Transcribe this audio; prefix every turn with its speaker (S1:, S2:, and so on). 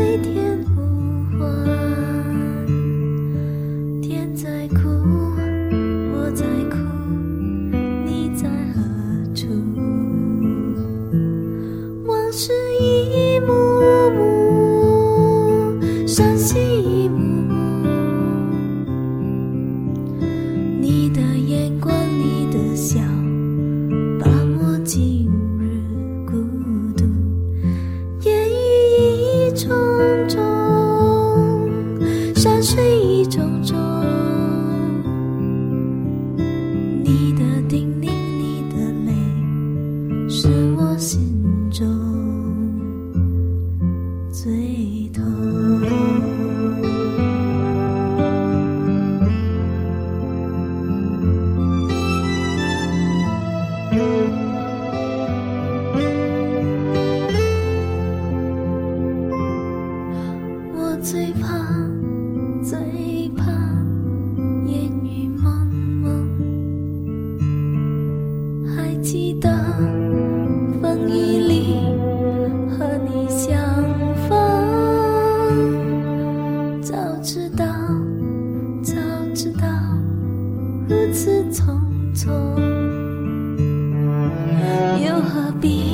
S1: with you. 重重，山水一种种。你的叮咛，你的泪，是我心中最最怕最怕烟雨蒙蒙，还记得风雨里和你相逢。早知道，早知道如此匆匆，又何必？